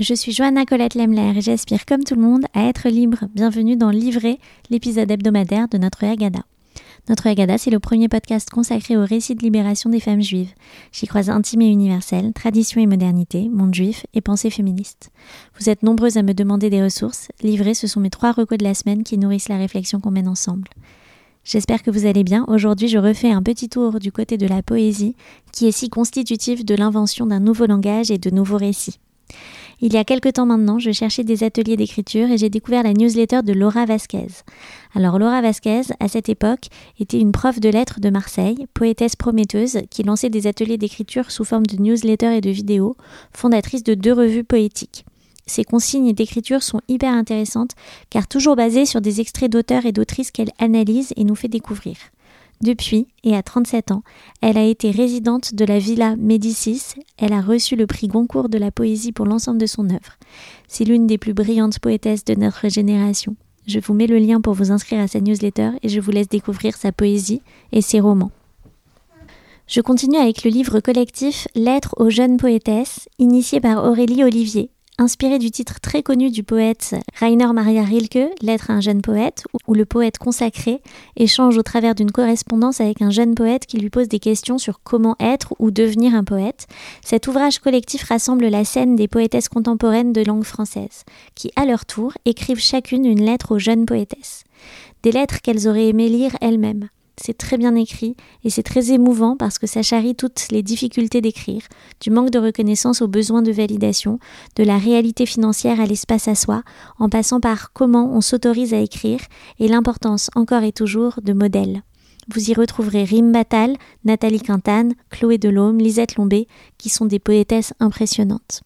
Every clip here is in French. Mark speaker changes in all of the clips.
Speaker 1: Je suis Johanna Colette Lemler et j'aspire comme tout le monde à être libre. Bienvenue dans Livrer, l'épisode hebdomadaire de notre Haggadah. Notre Haggadah, c'est le premier podcast consacré au récit de libération des femmes juives. J'y croise intime et universel, tradition et modernité, monde juif et pensée féministe. Vous êtes nombreuses à me demander des ressources. Livrer, ce sont mes trois recos de la semaine qui nourrissent la réflexion qu'on mène ensemble. J'espère que vous allez bien. Aujourd'hui, je refais un petit tour du côté de la poésie, qui est si constitutive de l'invention d'un nouveau langage et de nouveaux récits. Il y a quelque temps maintenant, je cherchais des ateliers d'écriture et j'ai découvert la newsletter de Laura Vasquez. Alors Laura Vasquez, à cette époque, était une prof de lettres de Marseille, poétesse prometteuse, qui lançait des ateliers d'écriture sous forme de newsletter et de vidéos, fondatrice de deux revues poétiques. Ses consignes d'écriture sont hyper intéressantes car toujours basées sur des extraits d'auteurs et d'autrices qu'elle analyse et nous fait découvrir. Depuis, et à 37 ans, elle a été résidente de la Villa Médicis. Elle a reçu le prix Goncourt de la poésie pour l'ensemble de son œuvre. C'est l'une des plus brillantes poétesses de notre génération. Je vous mets le lien pour vous inscrire à sa newsletter et je vous laisse découvrir sa poésie et ses romans. Je continue avec le livre collectif Lettres aux jeunes poétesses, initié par Aurélie Olivier, inspiré du titre très connu du poète Rainer Maria Rilke, Lettre à un jeune poète, où le poète consacré échange au travers d'une correspondance avec un jeune poète qui lui pose des questions sur comment être ou devenir un poète. Cet ouvrage collectif rassemble la scène des poétesses contemporaines de langue française, qui à leur tour écrivent chacune une lettre aux jeunes poétesses. Des lettres qu'elles auraient aimé lire elles-mêmes. C'est très bien écrit et c'est très émouvant parce que ça charrie toutes les difficultés d'écrire, du manque de reconnaissance aux besoins de validation, de la réalité financière à l'espace à soi, en passant par comment on s'autorise à écrire et l'importance encore et toujours de modèles. Vous y retrouverez Rim Batal, Nathalie Quintane, Chloé Delhomme, Lisette Lombé, qui sont des poétesses impressionnantes.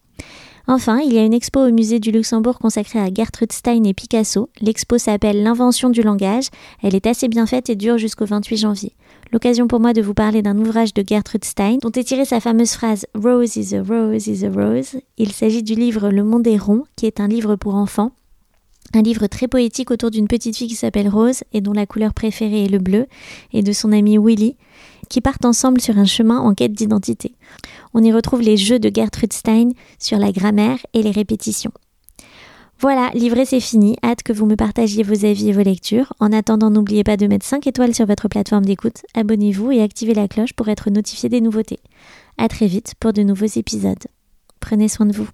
Speaker 1: Enfin, il y a une expo au musée du Luxembourg consacrée à Gertrude Stein et Picasso. L'expo s'appelle L'invention du langage. Elle est assez bien faite et dure jusqu'au 28 janvier. L'occasion pour moi de vous parler d'un ouvrage de Gertrude Stein dont est tirée sa fameuse phrase Rose is a rose is a rose. Il s'agit du livre Le monde est rond, qui est un livre pour enfants. Un livre très poétique autour d'une petite fille qui s'appelle Rose et dont la couleur préférée est le bleu, et de son ami Willy, qui partent ensemble sur un chemin en quête d'identité. On y retrouve les jeux de Gertrude Stein sur la grammaire et les répétitions. Voilà, livré c'est fini. Hâte que vous me partagiez vos avis et vos lectures. En attendant, n'oubliez pas de mettre 5 étoiles sur votre plateforme d'écoute, abonnez-vous et activez la cloche pour être notifié des nouveautés. À très vite pour de nouveaux épisodes. Prenez soin de vous.